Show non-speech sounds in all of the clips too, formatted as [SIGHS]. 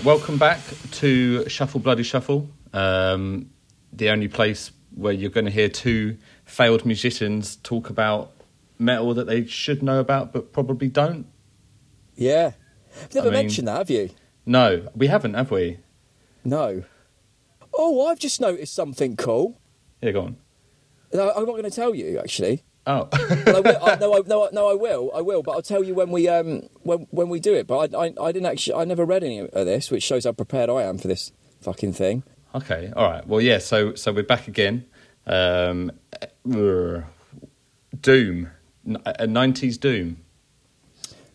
Right, welcome back to Shuffle Bloody Shuffle, um, the only place where you're going to hear two failed musicians talk about metal that they should know about but probably don't. Yeah. You've never I mean- mentioned that, have you? No, we haven't, have we? No. Oh, I've just noticed something cool. Yeah, go on. No, I'm not going to tell you, actually. Oh, But I no, I, no, I- no, I will. I will. But I'll tell you when we um when when we do it. But I, I I didn't actually. I never read any of this, which shows how prepared I am for this fucking thing. okay, all right. Well, yeah. So, so we're back again. Um, uh, Doom, a '90s Doom,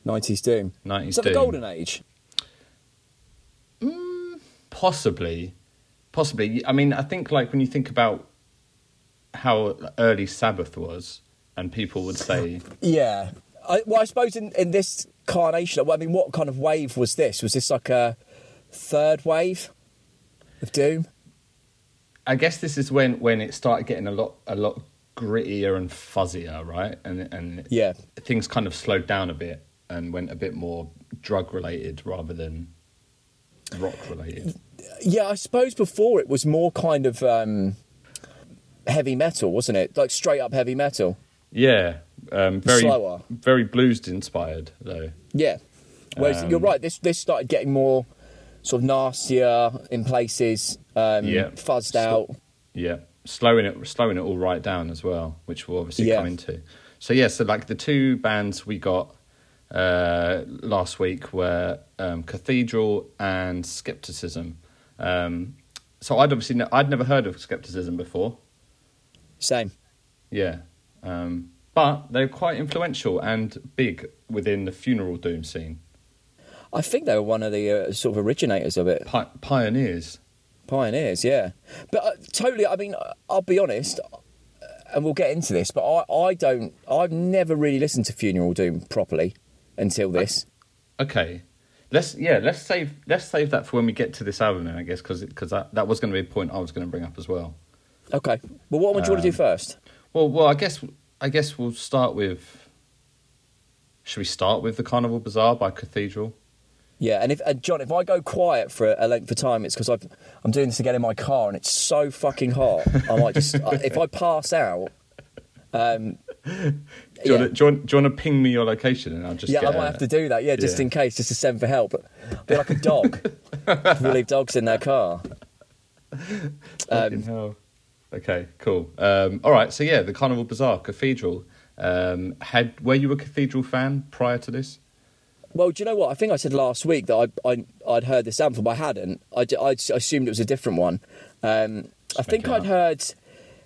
90s Doom. '90s Is that Doom. the golden age? Possibly, possibly. I mean, I think like when you think about how early Sabbath was, and people would say, Yeah. I, well, I suppose in, in this carnation, I mean, what kind of wave was this? Was this like a third wave of Doom? I guess this is when when it started getting a lot a lot grittier and fuzzier, right? And and Yeah. things kind of slowed down a bit and went a bit more drug related rather than rock related. Yeah, I suppose before it was more kind of um, heavy metal, wasn't it? Like straight up heavy metal. Yeah, um, very Slower. very blues inspired though. Yeah. Whereas Um, you're right, this this started getting more sort of nastier in places, um, Yeah. fuzzed Stop. out. Yeah, slowing it slowing it all right down as well, which we'll obviously Yeah. come into. So yeah, so like the two bands we got uh, last week were um, Cathedral and Skepticism. Um, so I'd obviously ne- I'd never heard of Skepticism before. Same. Yeah, um, but they're quite influential and big within the funeral doom scene. I think they were one of the uh, sort of originators of it. Pi- pioneers. Pioneers, yeah. But uh, totally, I mean, I'll be honest, uh, and we'll get into this, but I, I don't, I've never really listened to Funeral Doom properly until this. Okay. Let's yeah. Let's save let's save that for when we get to this album then I guess because because that, that was going to be a point I was going to bring up as well. Okay. Well, what would you want to do Um, first? Well, well, I guess I guess we'll start with. Should we start with the Carnival Bizarre by Cathedral? Yeah, and if and John, if I go quiet for a length of time, it's because I'm doing this again in my car, and it's so fucking hot. I might just uh, [LAUGHS] if I pass out. Um, Do you, yeah, want to, do, you want, do you want to ping me your location and I'll just yeah, I might a- have to do that. Yeah, just yeah. in case, just to send for help. I'll be like a dog. [LAUGHS] we leave dogs in their car. Hell. Okay, cool. Um, all right, so yeah, the Carnival Bizarre Cathedral. Um, had were you a Cathedral fan prior to this? Well, do you know what? I think I said last week that I, I I'd heard this album, but I hadn't. I, I assumed it was a different one. Um, I think I'd up. heard.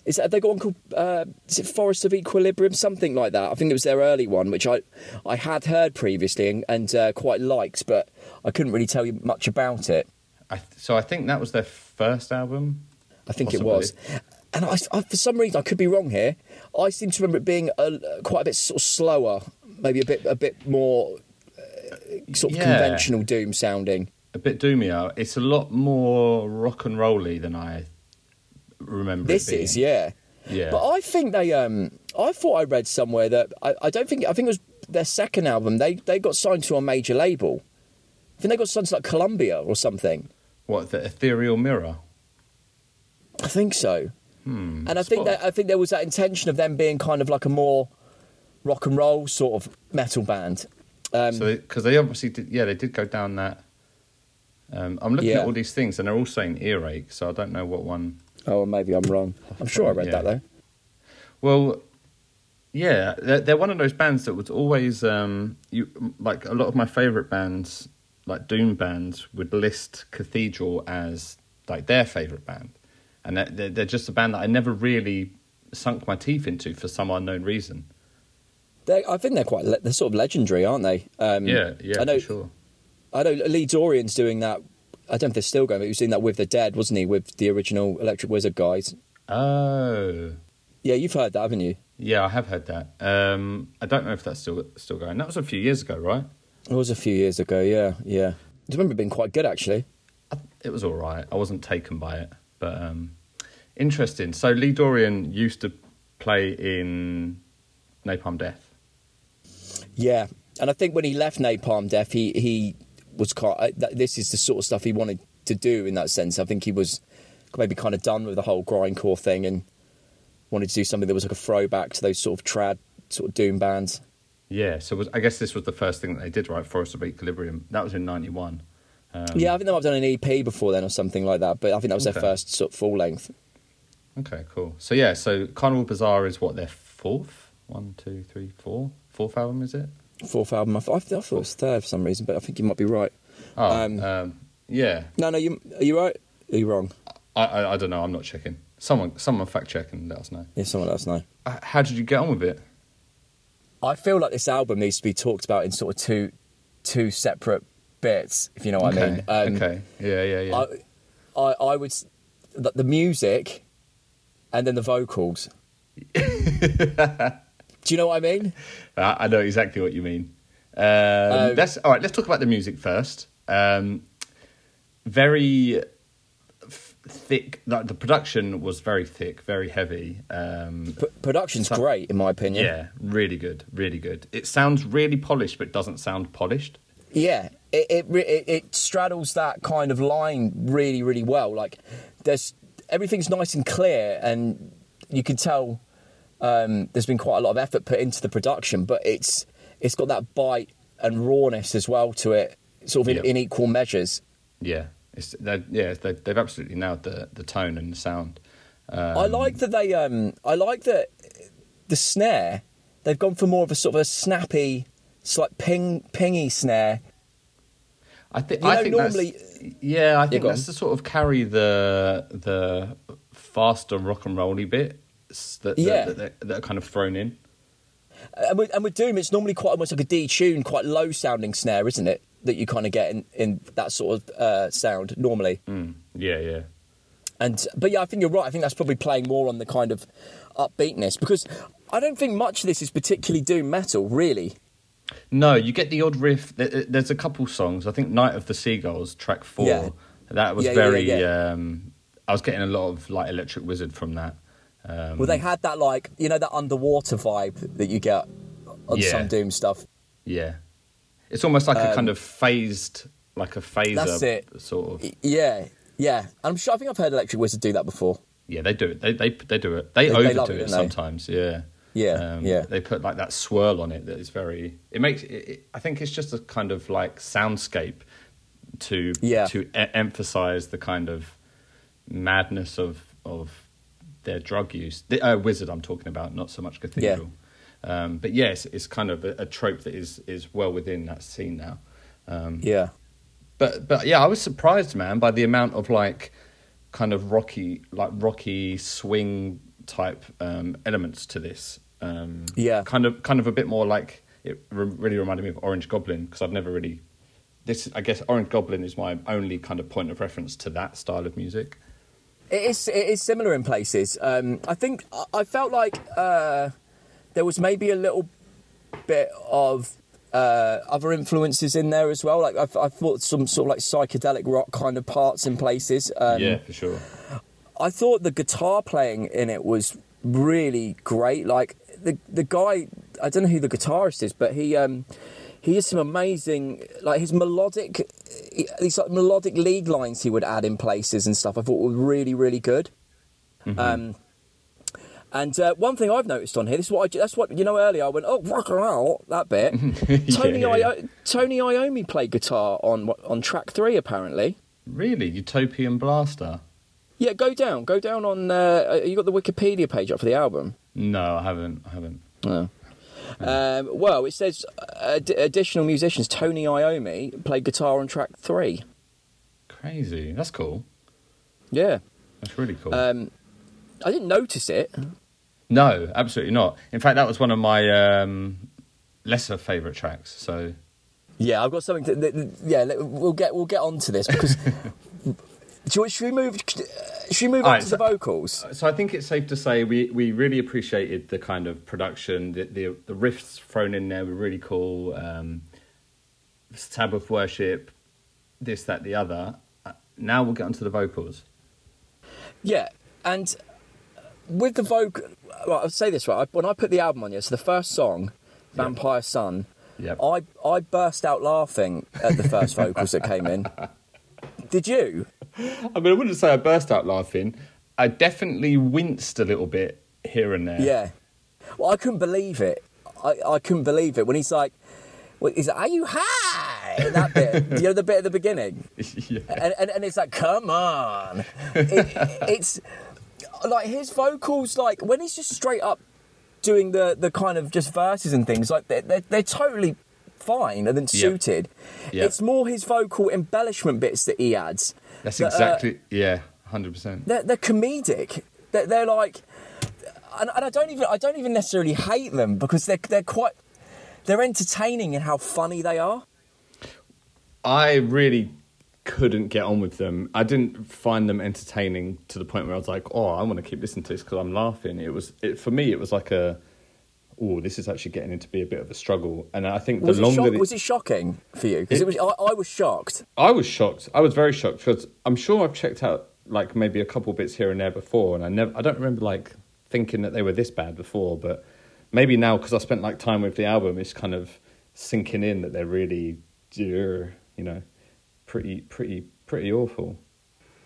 Is that, they got one called? Uh, is it Forest of Equilibrium? Something like that. I think it was their early one, which I I had heard previously and, and uh, quite liked, but I couldn't really tell you much about it. I th- so I think that was their first album. I think Possibly. it was. And I, I- for some reason, I could be wrong here. I seem to remember it being a, quite a bit sort of slower, maybe a bit a bit more uh, sort of Yeah. conventional doom sounding. A bit doomier. It's a lot more rock and rolly than I remember. it This is, yeah. Yeah. But I think they um I thought I read somewhere that I, I don't think I think it was their second album, they they got signed to a major label. I think they got signed to like Columbia or something. What the ethereal mirror? I think so. Hmm. And I think that I think there was that intention of them being kind of like a more rock and roll sort of metal band. Um, So because they, obviously did, yeah, they did go down that. Um, I'm looking Yeah. at all these things, and they're all saying earache, so I don't know what one. oh, maybe I'm wrong. I'm sure I read Yeah. that though. Well, yeah, they're, they're one of those bands that was always um, you like a lot of my favorite bands, like doom bands, would list Cathedral as like their favorite band, and they're- they're, just a band that I never really sunk my teeth into for some unknown reason. They, I think they're quite le- they're sort of legendary, aren't they? Um, Yeah, yeah, I know. for sure. I know Lee Dorrian's doing that. I don't know if they're still going, but he was doing that with the Dead, wasn't he? With the original Electric Wizard guys. Oh, Yeah, you've heard that, haven't you? yeah, I have heard that. Um, I don't know if that's still still going. That was a few years ago, right? It was a few years ago. Yeah, yeah. I remember it being quite good actually. I- it was all right. I wasn't taken by it, but um, interesting. So Lee Dorrian used to play in Napalm Death. Yeah, and I think when he left Napalm Death, he he was kind. Of, this is the sort of stuff he wanted to do in that sense. I think he was maybe kind of done with the whole grindcore thing and wanted to do something that was like a throwback to those sort of trad sort of doom bands. Yeah, so was, I guess this was the first thing that they did, right? Forest of Equilibrium. That was in '91. Um, yeah, I think they might have done an EP before then or something like that, but I think that was Okay. their first sort of full length. Okay, cool. So yeah, so Carnival Bizarre is what their fourth, one, two, three, four, fourth album, is it? Fourth album. I, th- I thought it was third for some reason, but I think you might be right. Oh, Um, um, yeah. No, no, you are you right? Are you wrong? I, I I don't know. I'm not checking. Someone someone fact check and let us know. Yeah, someone else know. Uh, How did you get on with it? I feel like this album needs to be talked about in sort of two two separate bits, if you know what I mean. Um, okay. Yeah, yeah, yeah. I, I, I would the, the music and then the vocals. [LAUGHS] Do you know what I mean? I I know exactly what you mean. Um, Um, let's all right. Let's talk about the music first. Um, very f- thick. Like the production was very thick, very heavy. Um, P- production's So- great in my opinion. yeah, really good, really good. It sounds really polished, but doesn't sound polished. Yeah, it it, it it straddles that kind of line really really well. Like there's everything's nice and clear, and you can tell um, there's been quite a lot of effort put into the production, but it's it's got that bite and rawness as well to it, sort of in, Yeah. in equal measures. Yeah, it's they, yeah they, they've absolutely nailed the the tone and the sound. Um, I like that they um I like that the snare they've gone for more of a sort of a snappy, slight ping pingy snare. I think. You I think normally- yeah, I think that's on. to sort of carry the the faster rock and rolly bit that, Yeah. that, that, that are kind of thrown in. And with, and with Doom, it's normally quite almost like a detune, quite low sounding snare, isn't it? That you kind of get in, in that sort of uh, sound normally. Mm. Yeah, yeah. And but yeah, I think you're right. I think that's probably playing more on the kind of upbeatness because I don't think much of this is particularly doom metal, really. No, you get the odd riff. There's a couple songs. I think "Night of the Seagulls" track four. Yeah. That was Yeah, very. yeah. Um, I was getting a lot of like Electric Wizard from that. Um, Well, they had that like you know that underwater vibe that you get on some doom stuff. yeah, it's almost like a Um, kind of phased, like a phaser That's it. sort of. Yeah, yeah. I'm sure. I think I've heard Electric Wizard do that before. Yeah, they do it. They they they do it. They, They- they overdo love it, it, they? sometimes. Yeah. Yeah, Um, yeah. They put like that swirl on it that is very. It makes. It, it, I think it's just a kind of like soundscape to Yeah. to e- emphasize the kind of madness of of their drug use. The uh, wizard I'm talking about, not so much cathedral. Um, but yes, it's kind of a, a trope that is is well within that scene now. Um, Yeah, but but yeah, I was surprised, man, by the amount of like kind of rocky, like rocky swing type um, elements to this. Um, Yeah. kind of kind of a bit more like it re- really reminded me of Orange Goblin because I've never really. This I guess Orange Goblin is my only kind of point of reference to that style of music. it is. It is similar in places. Um, I think I- felt like uh, there was maybe a little bit of uh, other influences in there as well. Like I, I thought some sort of like psychedelic rock kind of parts in places. Um, yeah, for sure. I thought the guitar playing in it was really great. Like the the guy, I don't know who the guitarist is, but he um he has some amazing like his melodic these like melodic lead lines he would add in places and stuff. I thought were really really good. Um. And uh, one thing I've noticed on here, this is what I, that's what you know. Earlier, I went, "Oh, rock roll," that bit. [LAUGHS] Tony yeah. Io- Tony Iommi played guitar on on track three, apparently. Really, Utopian Blaster? Yeah, go down, go down on. Uh, you got the Wikipedia page up for the album. No, I haven't. I haven't. Oh. Um, well, it says uh, ad- additional musicians. Tony Iommi played guitar on track three. Crazy. That's cool. Yeah, That's really cool. um, I didn't notice it. No, absolutely not. In fact, that was one of my um, lesser favourite tracks. So Yeah, I've got something to. th- th- Yeah, we'll get we'll get onto this because. [LAUGHS] Do you- should we move? Should we move on right, to so- the vocals? So I think it's safe to say we, we really appreciated the kind of production, the the, the riffs thrown in there were really cool. Um, Sabbath worship, this, that, the other. Uh, Now we'll get onto the vocals. Yeah, and with the vocal, well, I'll say this right. I- When I put the album on, yeah, so the first song, "Vampire Sun," Yep. I I burst out laughing at the first vocals that came in. [LAUGHS] Did you? I mean, I wouldn't say I burst out laughing. I definitely winced a little bit here and there. Yeah. Well, I couldn't believe it. I, I couldn't believe it when he's like, well, he's like, "Are you high?" That bit, [LAUGHS] you know, the bit at the beginning, [LAUGHS] yeah. and, and, and it's like, "Come on!" It, [LAUGHS] it's like his vocals, like when he's just straight up doing the the kind of just verses and things, like they're they're, they're totally fine and then suited. Yep. It's more his vocal embellishment bits that he adds. That's that, uh, exactly yeah, hundred percent. they're, they're comedic. They're, they're like, and, and I don't even I don't even necessarily hate them because they're they're quite they're entertaining in how funny they are. I really couldn't get on with them. I didn't find them entertaining to the point where I was like, "Oh, I want to keep listening to this because I'm laughing." It was it, for me. It was like a, "Oh, this is actually getting into be a bit of a struggle." And I think Was the it, longer shock, the- was it shocking for you? Because it, It- was I, I was shocked. I was shocked. I was very shocked because I'm sure I've checked out like maybe a couple bits here and there before, and I never, I don't remember like thinking that they were this bad before, but maybe now because I spent like time with the album, it's kind of sinking in that they're really, you know, pretty, pretty, pretty awful.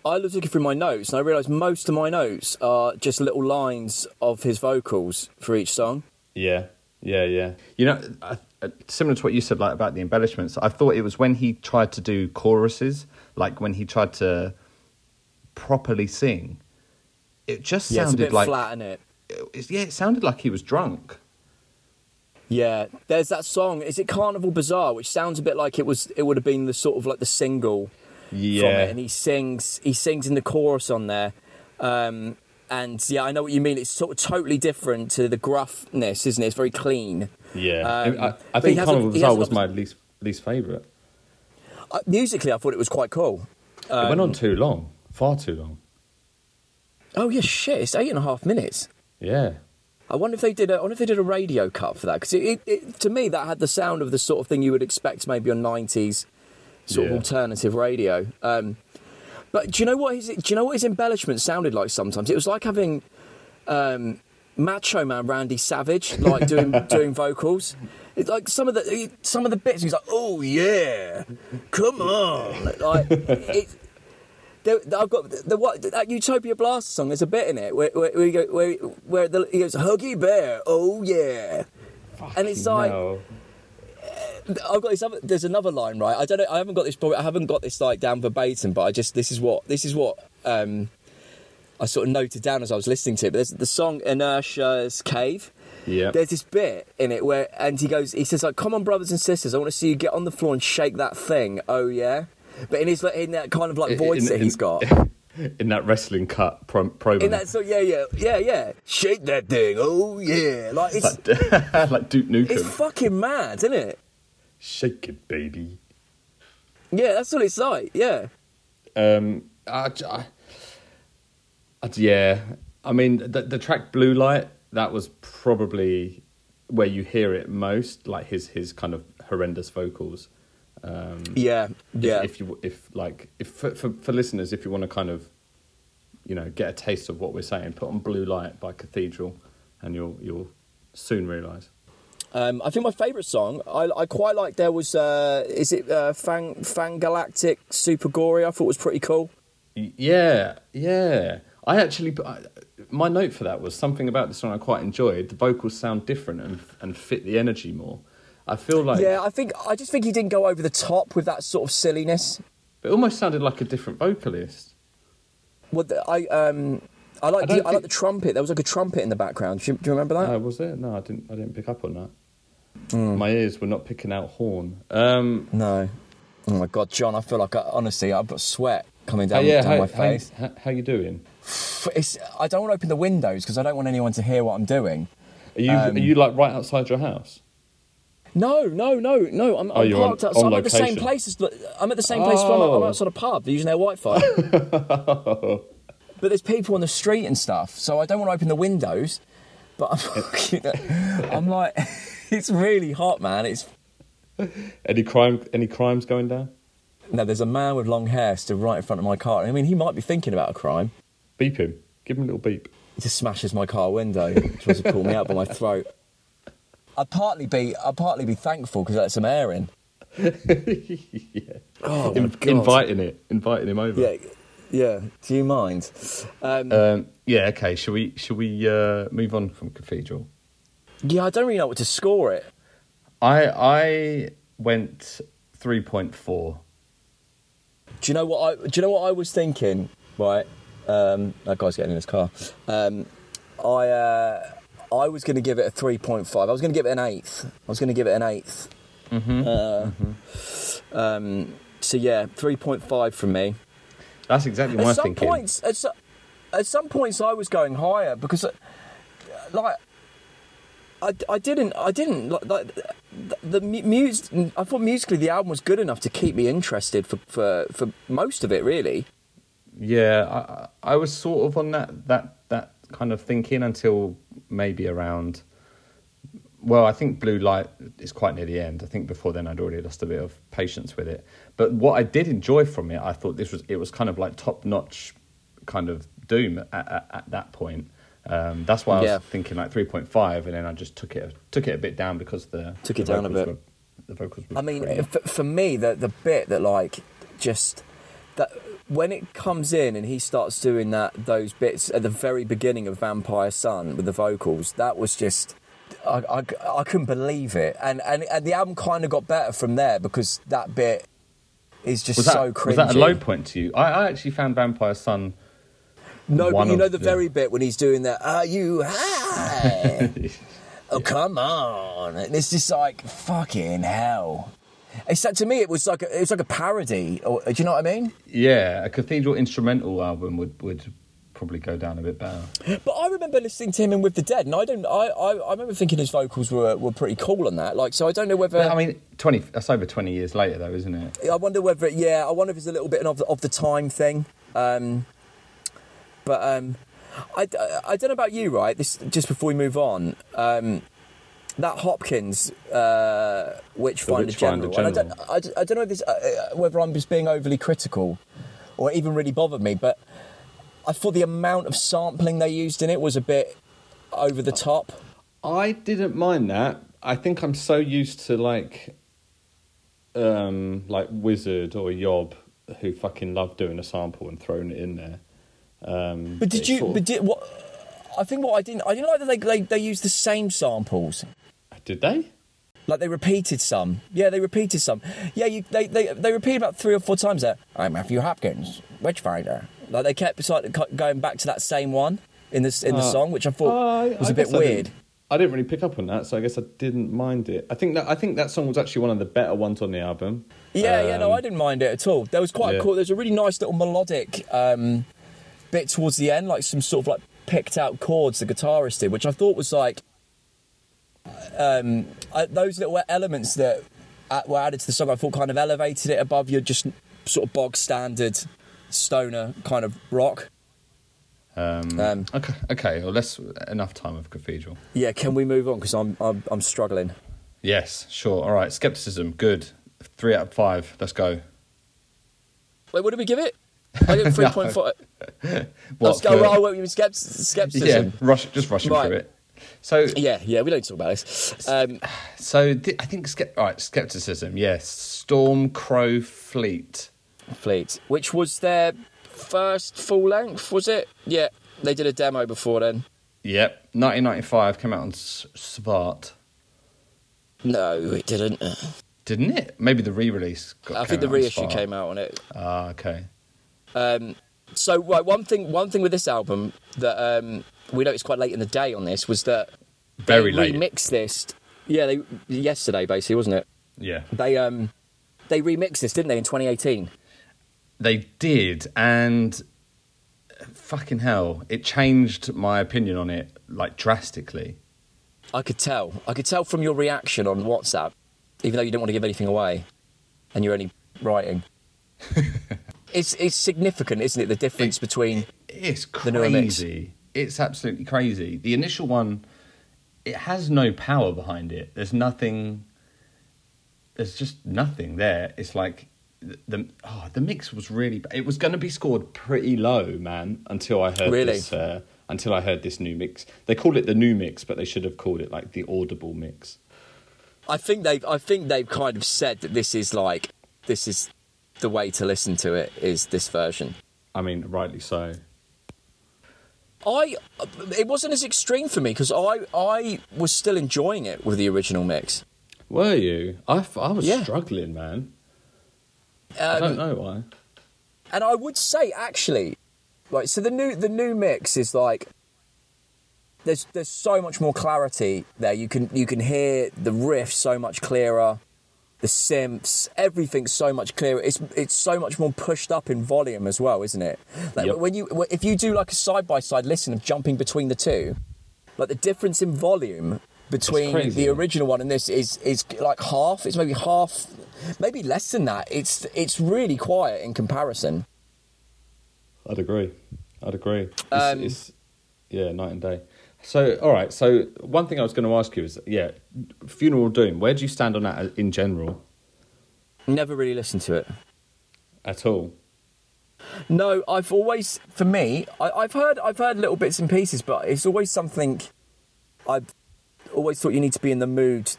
I was looking through my notes and I realised most of my notes are just little lines of his vocals for each song. Yeah, yeah, yeah. You know, I, I- similar to what you said like about the embellishments, I thought it was when he tried to do choruses, like when he tried to properly sing. It just Yeah, it's a sounded bit like flat, is it? it- yeah, it sounded like he was drunk. Yeah, there's that song. Is it Carnival Bizarre, which sounds a bit like it was? It would have been the sort of like the single from Yeah, it, and he sings. He sings in the chorus on there, um, and yeah, I know what you mean. It's sort of totally different to the gruffness, isn't it? It's very clean. yeah. Um, I, I think Carnival Bizarre was my least least favorite. Uh, musically, I thought it was quite cool. it went Um, on too long, far too long. Oh yeah, shit! It's eight and a half minutes. Yeah, I wonder if they did. A, I wonder if they did a radio cut for that because to me that had the sound of the sort of thing you would expect maybe on nineties sort Yeah. of alternative radio. Um, but do you know what his do you know what his embellishment sounded like? Sometimes it was like having um, Macho Man Randy Savage like doing [LAUGHS] doing vocals. It's like some of the some of the bits he's like, oh yeah, come on, like it. There, I've got the what that Utopia Blaster song. There's a bit in it where where, where, where, where the, he goes Huggy Bear, oh yeah, and it's like No. I've got this other. There's another line, right? I don't know. I haven't got this. I haven't got this like down verbatim, but I just this is what this is what um, I sort of noted down as I was listening to it. But there's the song Inertia's Cave. yeah, There's this bit in it where, and he goes, he says like, "Come on, brothers and sisters, I want to see you get on the floor and shake that thing." Oh yeah, but in his like, in that kind of like voice In- that in- he's got. [LAUGHS] in that wrestling cut pro- promo, In that, so yeah, yeah, yeah, yeah. Shake that thing. Oh yeah, like it's like, [LAUGHS] like Duke Nukem. it's fucking mad, isn't it? Shake it, baby. Yeah, that's what it's like. Yeah. Um, I, I, I- yeah, I mean the the track "Blue Light" that was probably where you hear it most, like his his kind of horrendous vocals. Um, Yeah, if, yeah. if you if like if for, for for listeners, if you want to kind of you know get a taste of what we're saying, put on "Blue Light" by Cathedral, and you'll you'll soon realise. Um, I think my favourite song, I, I quite like. There was, uh, is it uh, Fang Fang Galactic Super Gory? I thought was pretty cool. Yeah, yeah. I actually, I- my note for that was something about the song I quite enjoyed. The vocals sound different and and fit the energy more. I feel like yeah, I think I just think he didn't go over the top with that sort of silliness. it almost sounded like a different vocalist. Well, the- I um, I like I the, don't I like think- the trumpet. There was like a trumpet in the background. Do you, do you remember that? Oh, was it? No, I didn't. I didn't pick up on that. Hmm. My ears were not picking out horn. Um, no. Oh my god, John! I feel like I, honestly I've got sweat coming oh down, yeah, down how, my face. how, how you doing? [SIGHS] It's, I don't want to open the windows because I don't want anyone to hear what I'm doing. Are you Um, are you like right outside your house? No, no, no, no. I'm, Oh, I'm you're on- parked outside. on I'm at the same location. place as I'm at the same place. as I'm, I'm Oh. outside a pub. They're using their Wi-Fi. [LAUGHS] but there's people on the street and stuff, so I don't want to open the windows. But I'm, [LAUGHS] I'm like, [LAUGHS] it's really hot, man. It's Any crime? Any crimes going down? no. There's a man with long hair stood right in front of my car. I mean, he might be thinking about a crime. Beep him. Give him a little beep. He just smashes my car window, tries to pull me out by my throat. I'd partly be I'd partly be thankful because that's some air in. [LAUGHS] yeah. Oh In- God. inviting it, inviting him over. Yeah, yeah. Do you mind? Um, Um, yeah. Okay. Shall we? Shall we uh, move on from Cathedral? Yeah, I don't really know what to score it. I I went three point four. Do you know what I? Do you know what I was thinking? Right, um, that guy's getting in his car. Um, I uh, I was going to give it a three point five. I was going to give it an eighth. I was going to give it an 8th Uh, Um, so yeah, three point five from me. That's exactly my At some thinking. points, at, so, at some points, I was going higher because, like, I, I didn't, I didn't like, the, the I thought musically the album was good enough to keep me interested for for, for most of it, really. Yeah, I, I I was sort of on that that that kind of thinking until maybe around. Well, I think Blue Light is quite near the end. I think before then I'd already lost a bit of patience with it. But what I did enjoy from it, I thought this was it was kind of like top notch, kind of Doom at, at, at that point. Um, that's why I was Yeah. thinking like three point five, and then I just took it took it a bit down because the Took the it down a bit. Were, the vocals. I mean, for, me, the the bit that like just that when it comes in and he starts doing that those bits at the very beginning of Vampire Sun with the vocals, that was just. I, I, I couldn't believe it, and, and and the album kind of got better from there because that bit is just that so cringy. was that a low point to you? I, I actually found Vampire Sun. No, one but you know of the very bit when he's doing that. Are you high? [LAUGHS] oh come on! And it's just like fucking hell. Except to me, it was like a, it was like a parody. Or, do you know what I mean? Yeah, a cathedral instrumental album would, would probably go down a bit better. But I remember listening to him in With the Dead, and I don't. I, I, I remember thinking his vocals were, were pretty cool on that. Like, so I don't know whether. I mean, twenty. That's over twenty years later, though, isn't it? I wonder whether, yeah, I wonder if it's a little bit of the, of the time thing. Um, but um, I, I don't know about you, right? This just before we move on. Um, that Hopkins uh, Witchfinder Witchfinder General. And I don't, I, I don't know if this, uh, uh, whether I'm just being overly critical or it even really bothered me, but I thought the amount of sampling they used in it was a bit over the top. I didn't mind that. I think I'm so used to like, um, like Wizard or Yob, who fucking love doing a sample and throwing it in there. Um, But did you? But did what? I think what I didn't. I didn't like that they they, they used the same samples. did they? Like they repeated some. Yeah, they repeated some. Yeah, you, they, they they repeated about three or four times there. I'm Matthew Hopkins, Witchfinder. Like they kept sort of going back to that same one in this in the Uh, song, which I thought Uh, was I a bit I weird. didn't- I didn't really pick up on that, so I guess I didn't mind it. I think that I think that song was actually one of the better ones on the album. Yeah, yeah, no, Um, I didn't mind it at all. There was quite a yeah. cool. There's a really nice little melodic um, bit towards the end, like some sort of like picked out chords the guitarist did, which I thought was like um, I, those little elements that uh, were added to the song. I thought kind of elevated it above your just sort of bog standard stoner kind of rock. Um, Um, okay, okay. Well, let's enough time of Cathedral. Yeah, can we move on because I'm, I'm I'm struggling. Yes, sure. All right. Skepticism. Good. Three out of five. Let's go. Wait, what did we give it? I give it [LAUGHS] three point five. [LAUGHS] What, Let's go. for- Well, what, skept- yeah, skepticism. rush. Just rushing Right. through it. So, Yeah, yeah, we don't talk about this. Um, [SIGHS] so th- I think all right. Skepticism. Yes. Stormcrowfleet. Fleet, which was their first full length, was it? Yeah, they did a demo before then. Yep. 1995 came out on S- Svart. No, it didn't. Didn't it? Maybe the re-release. Got, I think the reissue came out on it. Ah, okay. Um, so, right, one thing, one thing with this album that um, we noticed quite late in the day on this was that Very they late. remixed this. Yeah, they yesterday basically, wasn't it? Yeah. They um, they remixed this, didn't they, in 2018? They did, and fucking hell, it changed my opinion on it like drastically. I could tell. I could tell from your reaction on WhatsApp, even though you didn't want to give anything away, and you're only writing. [LAUGHS] it's it's significant, isn't it? The difference between It's The newer mix. crazy. It's absolutely crazy. The initial one, it has no power behind it. There's nothing. There's just nothing there. It's like the the, oh, the mix was really. It was going to be scored pretty low, man. Until I heard Really? this. Uh, until I heard this new mix. They call it the new mix, but they should have called it like the audible mix. I think they've I think they've kind of said that this is like this is the way to listen to it is this version. I mean, rightly so. I it wasn't as extreme for me because I I was still enjoying it with the original mix. Were you? I, I was Yeah. struggling, man. I don't Um, know why. and I would say actually, like so the new the new mix is like there's there's so much more clarity there. You can you can hear the riff so much clearer, the synths, everything's so much clearer. It's it's so much more pushed up in volume as well, isn't it? Like Yep. when you if you do like a side by side listen of jumping between the two, like the difference in volume between the original one and this is is like half. It's maybe half, maybe less than that. It's it's really quiet in comparison. I'd agree. I'd agree. It's, Um, it's yeah, night and day. So, all right. So, one thing I was going to ask you is, yeah, Funeral Doom. Where do you stand on that in general Never really listened to it. at all? No, I've always, for me, I, I've heard, I've heard little bits and pieces, but it's always something I've always thought you need to be in the mood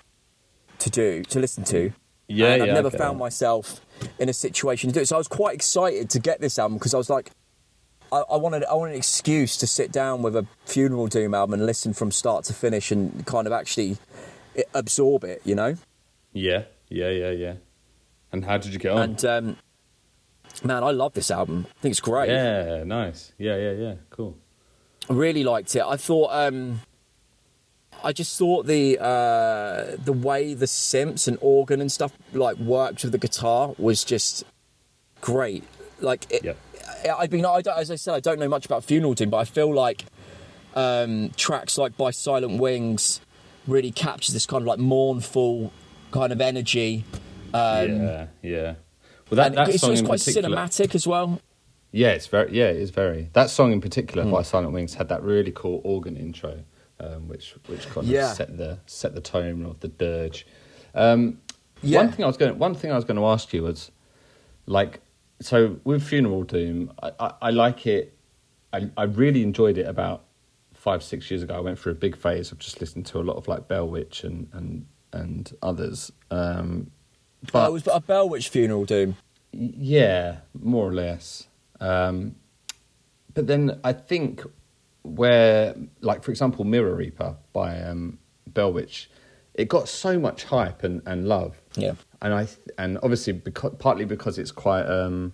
to do, to listen to. Yeah, and I've never okay. found myself in a situation to do it. So I was quite excited to get this album because I was like, I, I wanted, I wanted an excuse to sit down with a Funeral Doom album and listen from start to finish and kind of actually absorb it, you know. Yeah, yeah, yeah, yeah. And how did you get on? And um, man, I love this album. I think it's great. yeah, nice. Yeah, yeah, yeah. Cool. I really liked it. I thought um I just thought the uh the way the synths and organ and stuff like worked with the guitar was just great. Like it, Yep. I, I've been I don't, as I said I don't know much about Funeral Doom, but I feel like um tracks like by Silent Wings really captures this kind of like mournful kind of energy. Um yeah, yeah. Well, that, that it's, song it's quite particular. cinematic as well. Yeah, it's very. Yeah, it's very. That song in particular Hmm. by Silent Wings had that really cool organ intro, um, which which kind Yeah. of set the set the tone of the dirge. Um, Yeah. One thing I was going. One thing I was going to ask you was, like, so with Funeral Doom, I, I, I like it. I I really enjoyed it about five six years ago. I went through a big phase of just listening to a lot of like Bell Witch and and and others. Um, But it was a Bell Witch Funeral Doom. yeah, more or less. Um, but then I think where, like for example, Mirror Reaper by um, Bell Witch, it got so much hype and, and love. Yeah. And I th- and obviously because, partly because it's quite um,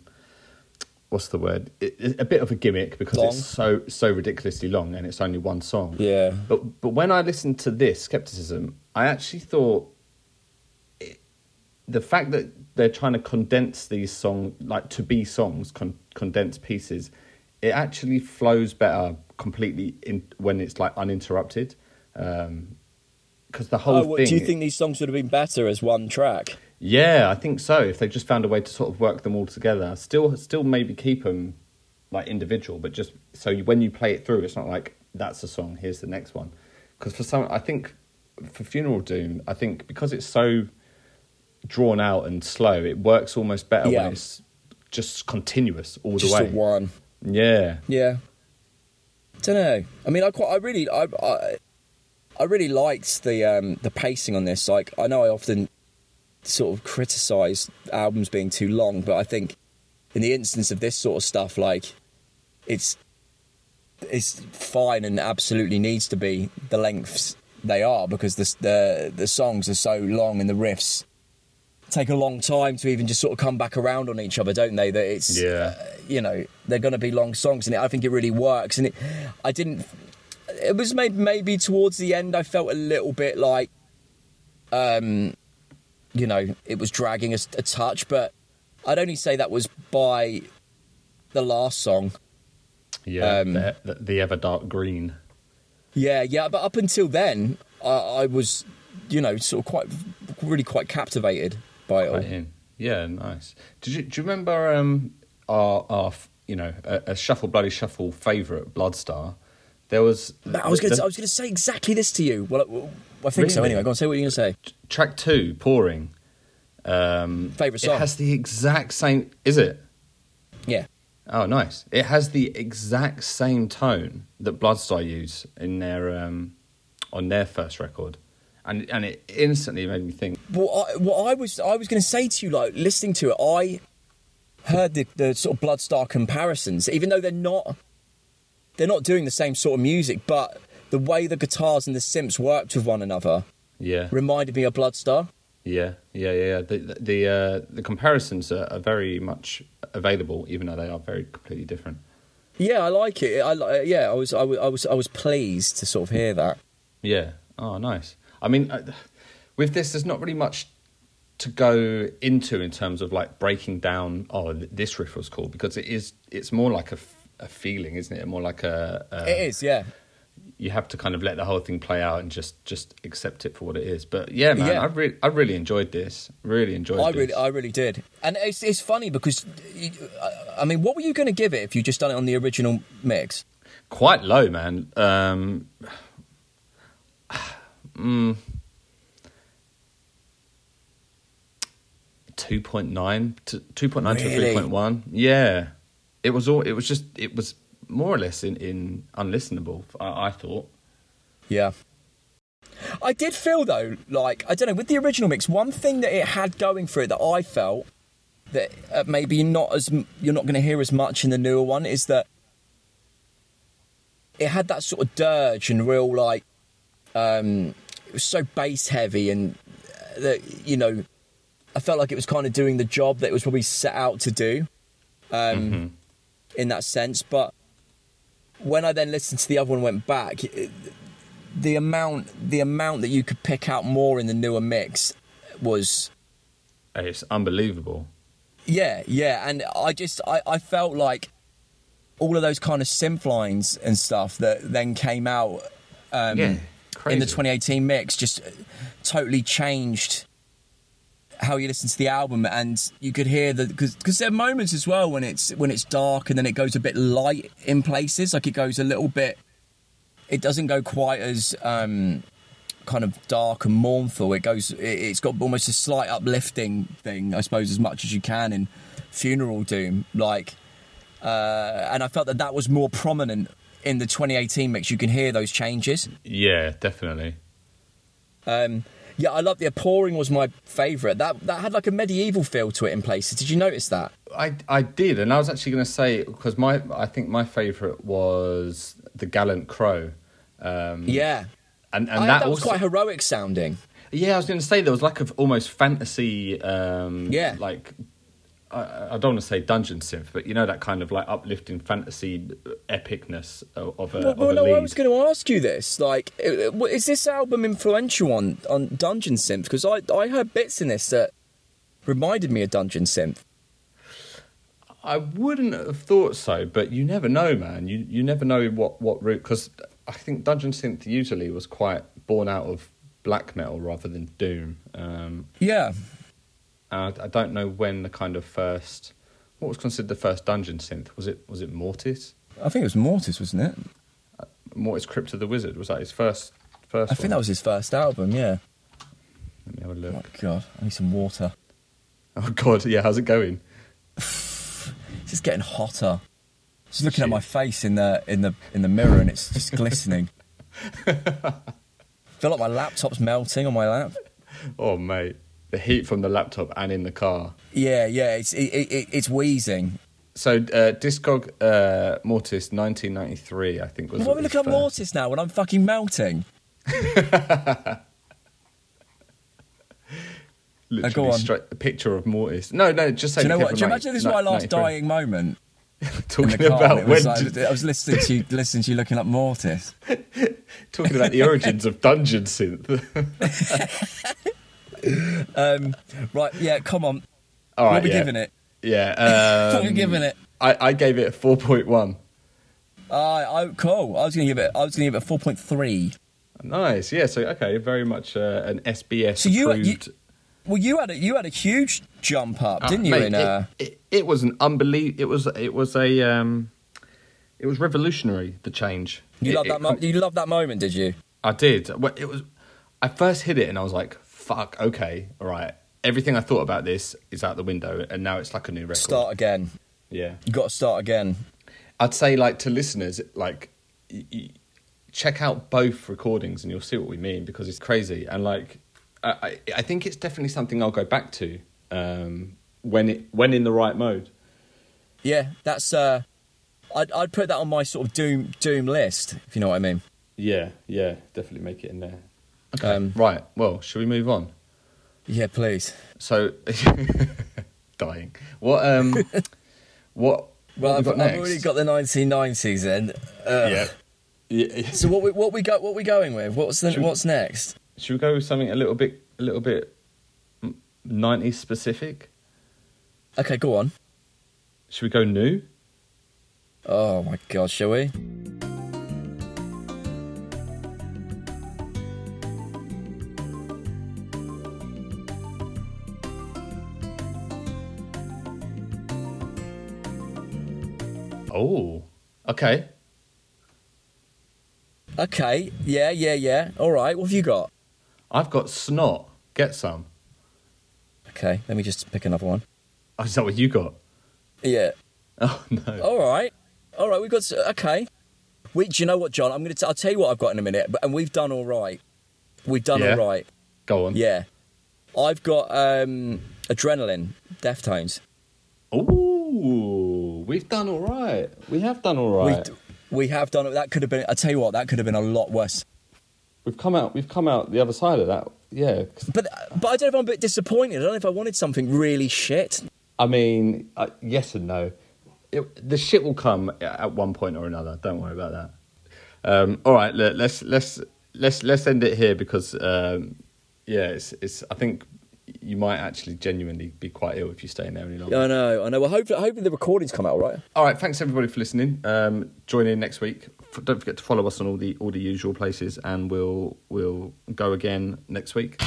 what's the word? It, it- a bit of a gimmick because Long. it's so so ridiculously long and it's only one song. Yeah. But but when I listened to this skepticism, I actually thought it, the fact that they're trying to condense these songs like to be songs, con- condense pieces, it actually flows better completely in when it's like uninterrupted. Because the whole Oh, what, thing. do you think these songs would have been better as one track? Yeah, I think so. If they just found a way to sort of work them all together, still, still maybe keep them like individual, but just so you, when you play it through, it's not like that's a song. Here's the next one. Because for some, I think for Funeral Doom, I think because it's so drawn out and slow, it works almost better Yeah. when it's just continuous all Just the way. one. Yeah, Yeah. Don't know. I mean, I quite, I really, I, I, I really liked the um, the pacing on this. Like, I know I often sort of criticize albums being too long, but I think in the instance of this sort of stuff, like, it's it's fine and absolutely needs to be the lengths they are because the the the songs are so long and the riffs take a long time to even just sort of come back around on each other, don't they? That it's Yeah. uh, you know they're going to be long songs, and it, I think it really works. And it, I didn't. It was maybe maybe towards the end I felt a little bit like, um, you know, it was dragging a, a touch, but I'd only say that was by the last song. yeah. Um, the, the, ever dark green. Yeah, yeah, but up until then, I, I was, you know, sort of quite, really quite captivated by it all. Yeah, nice. Did you do you remember um our our you know a, a shuffle bloody shuffle favorite Bloodstar? There was I was going to, I was going to say exactly this to you. Well, I think so. Anyway, go on, say what you're going to say. track two, pouring. Um, Favourite song? It has the exact same. Is it? Yeah, Oh, nice. It has the exact same tone that Bloodstar use in their um, on their first record, and and it instantly made me think. Well, I, what I was I was going to say to you, like listening to it, I heard the, the sort of Bloodstar comparisons, even though they're not they're not doing the same sort of music, but the way the guitars and the synths worked with one another Yeah, reminded me of Bloodstar. yeah, yeah, yeah. yeah. The the the, uh, the comparisons are, are very much available, even though they are very completely different. Yeah, I like it. I li- yeah, I was I was I was I was pleased to sort of hear that. Yeah. Oh, nice. I mean, uh, with this, there's not really much to go into in terms of like breaking down. Oh, this riff was cool because it is. It's more like a, f- a feeling, isn't it? More like a. a it is, yeah. You have to kind of let the whole thing play out and just just accept it for what it is. But yeah, man, Yeah. I really I really enjoyed this. Really enjoyed. I this. really, I really did, and it's it's funny because, you- I- I mean, what were you going to give it if you just done it on the original mix? quite low, man. Um, [SIGHS] mm, 2.9 to 2.9 Really? to 3.1. Yeah. It was all it was just it was more or less in, in unlistenable, I, I thought. Yeah. I did feel though, like I don't know, with the original mix, one thing that it had going for it that I felt that uh, maybe not as you're not going to hear as much in the newer one is that it had that sort of dirge and real like um it was so bass heavy and uh, that you know I felt like it was kind of doing the job that it was probably set out to do um in that sense but when I then listened to the other one went back it, the amount the amount that you could pick out more in the newer mix was It's unbelievable. yeah yeah and i just i, I felt like all of those kind of synth lines and stuff that then came out um, Yeah, in the 2018 mix just totally changed how you listen to the album and you could hear the because because there are moments as well when it's when it's dark and then it goes a bit light in places like it goes a little bit it doesn't go quite as um kind of dark and mournful. It goes it, it's got almost a slight uplifting thing i suppose as much as you can in funeral doom like uh and i felt that that was more prominent in the 2018 mix. You can hear those changes. Yeah, definitely. um, yeah, I love the pouring was my favourite. That that had like a medieval feel to it in places. Did you notice that? I I did, and I was actually going to say because my I think my favourite was the Gallant Crow. Um, Yeah, and and I, that, that was also, quite heroic sounding. Yeah, I was going to say there was like of almost fantasy. Um, Yeah. like I, I don't want to say dungeon synth, but you know that kind of like uplifting fantasy epicness of, of a, Well, of well a no, lead. I was going to ask you this. Like, is this album influential on on Dungeon Synth? Because I I heard bits in this that reminded me of Dungeon Synth. I wouldn't have thought so, but you never know, man. You you never know what what route because I think dungeon synth usually was quite born out of black metal rather than doom. Um, Yeah, and I, I don't know when the kind of first what was considered the first dungeon synth was it was it Mortiis I think it was Mortiis, wasn't it? Uh, Mortiis Crypt of the Wizard was that his first first I think that was his first album. Yeah. Let me have a look. Oh God, I need some water. Oh God, yeah, how's it going? [LAUGHS] It's just getting hotter. Just looking at my face in the in the in the mirror and it's just glistening. [LAUGHS] feel like my laptop's melting on my lap. Oh mate, the heat from the laptop and in the car. Yeah, yeah, it's it, it, it's wheezing. So uh, Discog uh, Mortiis 1993, I think was. Why we looking at. Mortiis now when I'm fucking melting? [LAUGHS] Literally go on. straight a picture of Mortiis. No, no, just say. Do you know what? Do you imagine this is my last dying moment [LAUGHS] Talking about when, like- I was listening to you, listening to you looking up Mortiis. [LAUGHS] talking about the origins of dungeon synth. Um, right, yeah, come on. All what right, are we yeah. giving it? Yeah, [LAUGHS] What are um, giving it? I, I gave it a four point one. Uh, I, cool. I was going to give it. I was going to give it four point three. Nice, yeah. So okay, very much uh, an SBS So you- you- Well, you had a you had a huge jump up, didn't you? Ah, Mate, in it, uh, it, it was an unbelievable. It was it was a um, it was revolutionary. The change. you It- love it that. Mo- you love that moment, did you? I did. Well, It was. I first hit it and I was like, "Fuck, okay, all right." Everything I thought about this is out the window, and now it's like a new record. Start again. Yeah. You got to start again. I'd say like to listeners, like y- y- check out both recordings and you'll see what we mean because it's crazy and like I, I I think it's definitely something I'll go back to um, when it when in the right mode. Yeah, that's. uh I'd I'd put that on my sort of doom doom list, if you know what I mean. Yeah, yeah, definitely make it in there. Okay, Um, right. Well, should we move on? Yeah, please. So, [LAUGHS] dying. What um, [LAUGHS] what? Well, what I've, we got I've already got the 1990s then. Ugh. Yeah. yeah. So what we what we go what we going with? What's the, Should we- what's next? Should we go with something a little bit, a little bit, nineties specific? Okay, go on. Should we go new? Oh my god, shall we? Oh, okay. Okay, yeah, yeah, yeah. All right, what have you got? I've got snot. Get some. Okay, let me just pick another one. Oh, is that what you got? Yeah. [LAUGHS] Oh no. All right, all right. We've got okay. We, do you know what, John? I'm gonna. T- I'll tell you what I've got in a minute. But and we've done all right. We've done Yeah? all right. Go on. Yeah. I've got um, adrenaline, Deftones. Ooh, we've done all right. We have done all right. We we have done it. That could have been. I tell you what, that could have been a lot worse. We've come out. We've come out the other side of that. Yeah. But but I don't know if I'm a bit disappointed. I don't know if I wanted something really shit. I mean, uh, yes and no. It, the shit will come at one point or another. Don't worry about that. Um, all right. Let, let's let's let's let's end it here because um, yeah, it's it's. I think you might actually genuinely be quite ill if you stay in there any longer. I know. I know. Well, hopefully, hopefully the recordings come out all right. All right, thanks everybody for listening. Um, join in next week. F- Don't forget to follow us on all the all the usual places, and we'll we'll go again next week.